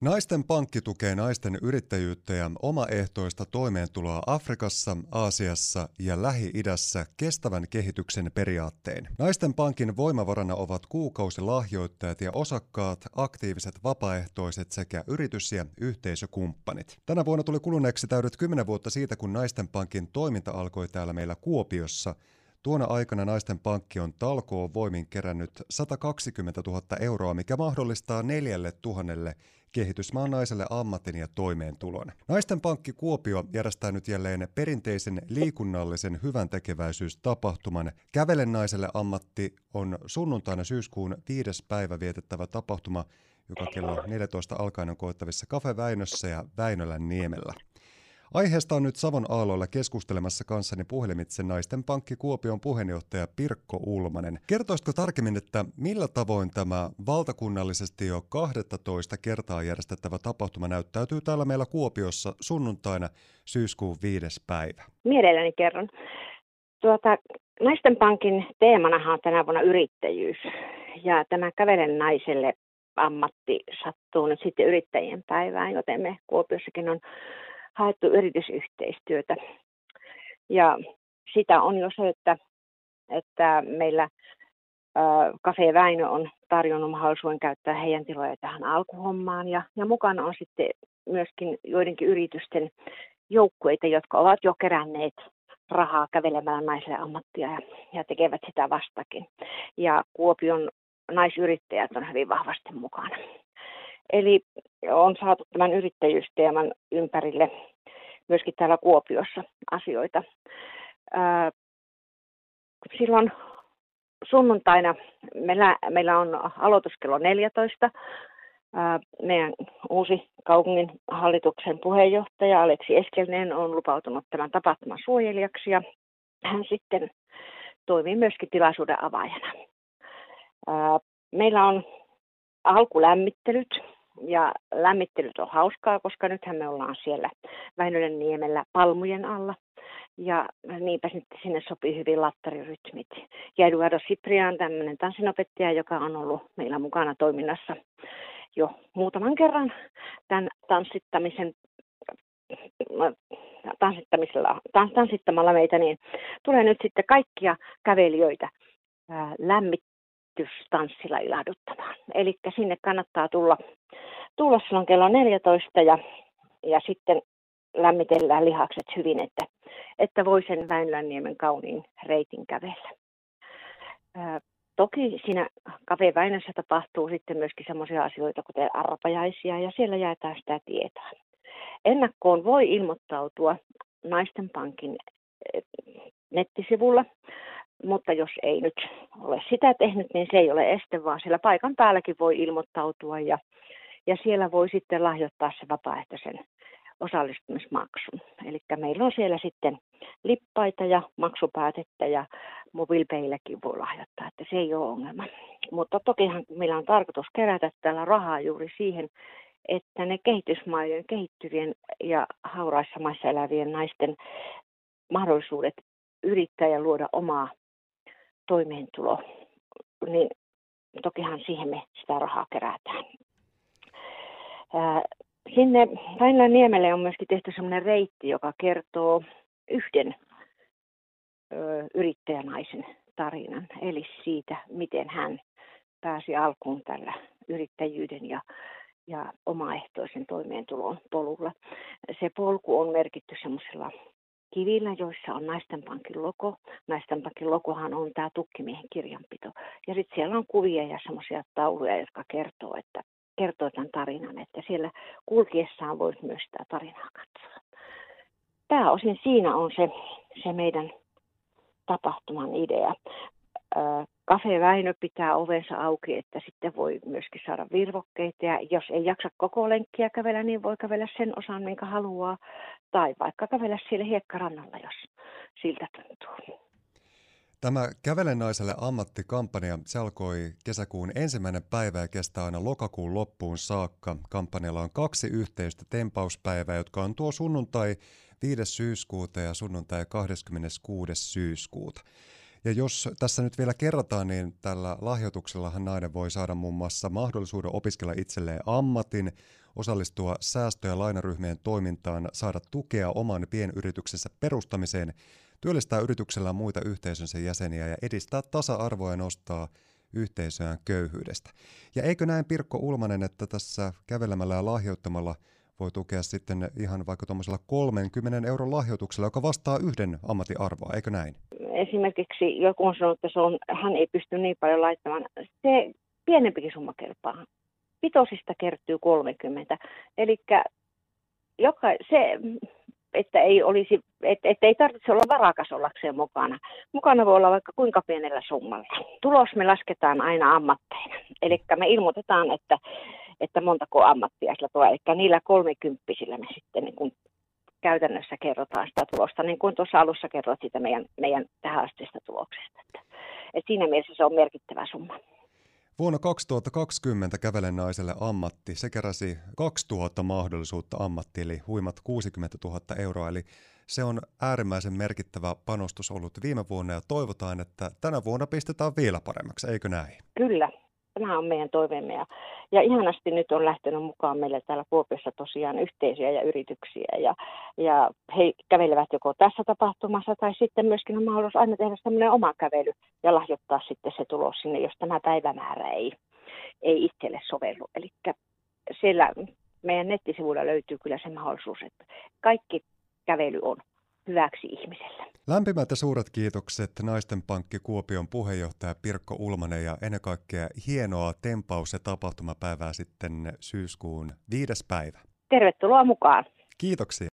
Naisten pankki tukee naisten yrittäjyyttä ja omaehtoista toimeentuloa Afrikassa, Aasiassa ja Lähi-idässä kestävän kehityksen periaattein. Naisten pankin voimavarana ovat kuukausilahjoittajat ja osakkaat, aktiiviset vapaaehtoiset sekä yritys- ja yhteisökumppanit. Tänä vuonna tuli kuluneeksi täydet 10 vuotta siitä, kun Naisten pankin toiminta alkoi täällä meillä Kuopiossa – Tuona aikana naisten pankki on talkoon voimin kerännyt 120 000 euroa, mikä mahdollistaa neljälle tuhannelle kehitysmaan naiselle ammatin ja toimeentulon. Naisten pankki Kuopio järjestää nyt jälleen perinteisen liikunnallisen hyvän tekeväisyystapahtuman. Kävelen naiselle ammatti on sunnuntaina syyskuun viides päivä vietettävä tapahtuma, joka kello 14 alkaen on koettavissa Kafe Väinössä ja Väinölän niemellä. Aiheesta on nyt Savon aalloilla keskustelemassa kanssani puhelimitse Naisten Pankki Kuopion puheenjohtaja Pirkko Ulmanen. Kertoisitko tarkemmin, että millä tavoin tämä valtakunnallisesti jo 12 kertaa järjestettävä tapahtuma näyttäytyy täällä meillä Kuopiossa sunnuntaina syyskuun viides päivä? Mielelläni kerron. Tuota, Naisten Pankin teemanahan on tänä vuonna yrittäjyys. Ja tämä kävelen naiselle ammatti sattuu nyt sitten yrittäjien päivään, joten me Kuopiossakin on haettu yritysyhteistyötä. Ja sitä on jo se, että, että meillä Cafe Väinö on tarjonnut mahdollisuuden käyttää heidän tiloja tähän alkuhommaan. Ja, ja mukana on sitten myöskin joidenkin yritysten joukkueita, jotka ovat jo keränneet rahaa kävelemällä naisille ammattia ja, ja tekevät sitä vastakin. Ja Kuopion naisyrittäjät on hyvin vahvasti mukana. Eli on saatu tämän yrittäjyysteeman ympärille myöskin täällä Kuopiossa asioita. Silloin sunnuntaina meillä, meillä on aloitus kello 14. Meidän uusi kaupungin hallituksen puheenjohtaja Aleksi Eskelnen on lupautunut tämän tapahtuman suojelijaksi ja hän sitten toimii myöskin tilaisuuden avaajana. Meillä on alkulämmittelyt ja lämmittelyt on hauskaa, koska nythän me ollaan siellä Väinölän niemellä palmujen alla. Ja niinpä sitten sinne sopii hyvin lattarirytmit. Ja Eduardo Ciprian, tämmöinen tanssinopettaja, joka on ollut meillä mukana toiminnassa jo muutaman kerran tämän tanssittamisen tanssittamisella, tanssittamalla meitä, niin tulee nyt sitten kaikkia kävelijöitä lämmit, yritystanssilla ilahduttamaan. Eli sinne kannattaa tulla, tulla silloin kello 14 ja, ja sitten lämmitellään lihakset hyvin, että, että voi sen Väinlänniemen kauniin reitin kävellä. Ää, toki siinä Kafe Väinössä tapahtuu sitten myöskin sellaisia asioita, kuten arpajaisia, ja siellä jaetaan sitä tietoa. Ennakkoon voi ilmoittautua Naisten Pankin nettisivulla mutta jos ei nyt ole sitä tehnyt, niin se ei ole este, vaan siellä paikan päälläkin voi ilmoittautua ja, ja siellä voi sitten lahjoittaa se vapaaehtoisen osallistumismaksun. Eli meillä on siellä sitten lippaita ja maksupäätettä ja mobiilpeilläkin voi lahjoittaa, että se ei ole ongelma. Mutta tokihan meillä on tarkoitus kerätä tällä rahaa juuri siihen, että ne kehitysmaiden, kehittyvien ja hauraissa maissa elävien naisten mahdollisuudet yrittää ja luoda omaa toimeentulo, niin tokihan siihen me sitä rahaa kerätään. sinne Väinölän niemelle on myöskin tehty sellainen reitti, joka kertoo yhden yrittäjänaisen tarinan, eli siitä, miten hän pääsi alkuun tällä yrittäjyyden ja, ja omaehtoisen toimeentulon polulla. Se polku on merkitty semmoisella kivillä, joissa on Naisten Pankin logo. Naisten Pankin logohan on tämä tukkimiehen kirjanpito. Ja sitten siellä on kuvia ja semmoisia tauluja, jotka kertoo, että kertoo tämän tarinan, että siellä kulkiessaan voisi myös sitä tarinaa katsoa. Pääosin siinä on se, se meidän tapahtuman idea. Kafe Väinö pitää ovensa auki, että sitten voi myöskin saada virvokkeita. Ja jos ei jaksa koko lenkkiä kävellä, niin voi kävellä sen osan, minkä haluaa. Tai vaikka kävellä siellä hiekkarannalla, jos siltä tuntuu. Tämä Kävelen naiselle ammattikampanja se alkoi kesäkuun ensimmäinen päivä ja kestää aina lokakuun loppuun saakka. Kampanjalla on kaksi yhteistä tempauspäivää, jotka on tuo sunnuntai 5. syyskuuta ja sunnuntai 26. syyskuuta. Ja jos tässä nyt vielä kerrataan, niin tällä lahjoituksellahan nainen voi saada muun muassa mahdollisuuden opiskella itselleen ammatin, osallistua säästö- ja lainaryhmien toimintaan, saada tukea oman pienyrityksensä perustamiseen, työllistää yrityksellä muita yhteisönsä jäseniä ja edistää tasa-arvoa ja nostaa yhteisöään köyhyydestä. Ja eikö näin Pirkko Ulmanen, että tässä kävelemällä ja lahjoittamalla voi tukea sitten ihan vaikka tuommoisella 30 euron lahjoituksella, joka vastaa yhden ammatin arvoa, eikö näin? Esimerkiksi joku on sanonut, että se on, hän ei pysty niin paljon laittamaan. Se pienempikin summa kelpaa. Vitosista kertyy 30. Eli joka, se, että ei, olisi, että, että ei tarvitse olla varakas ollakseen mukana. Mukana voi olla vaikka kuinka pienellä summalla. Tulos me lasketaan aina ammatteina. Eli me ilmoitetaan, että, että montako ammattia sillä tulee. Eli niillä kolmekymppisillä me sitten niin kuin käytännössä kerrotaan sitä tulosta, niin kuin tuossa alussa kerroit siitä meidän, meidän tähän astista tuloksesta. Että, että siinä mielessä se on merkittävä summa. Vuonna 2020 Kävelen naiselle ammatti, se keräsi 2000 mahdollisuutta ammatti, eli huimat 60 000 euroa, eli se on äärimmäisen merkittävä panostus ollut viime vuonna ja toivotaan, että tänä vuonna pistetään vielä paremmaksi, eikö näin? Kyllä, Tämä on meidän toiveemme. Ja, ja ihanasti nyt on lähtenyt mukaan meille täällä Kuopiossa tosiaan yhteisöjä ja yrityksiä. Ja, ja he kävelevät joko tässä tapahtumassa tai sitten myöskin on mahdollisuus aina tehdä tämmöinen oma kävely ja lahjoittaa sitten se tulos sinne, jos tämä päivämäärä ei, ei itselle sovellu. Eli siellä meidän nettisivuilla löytyy kyllä se mahdollisuus, että kaikki kävely on hyväksi ihmiselle. Lämpimät ja suuret kiitokset Naisten Pankki Kuopion puheenjohtaja Pirkko Ulmanen ja ennen kaikkea hienoa tempaus- ja tapahtumapäivää sitten syyskuun viides päivä. Tervetuloa mukaan. Kiitoksia.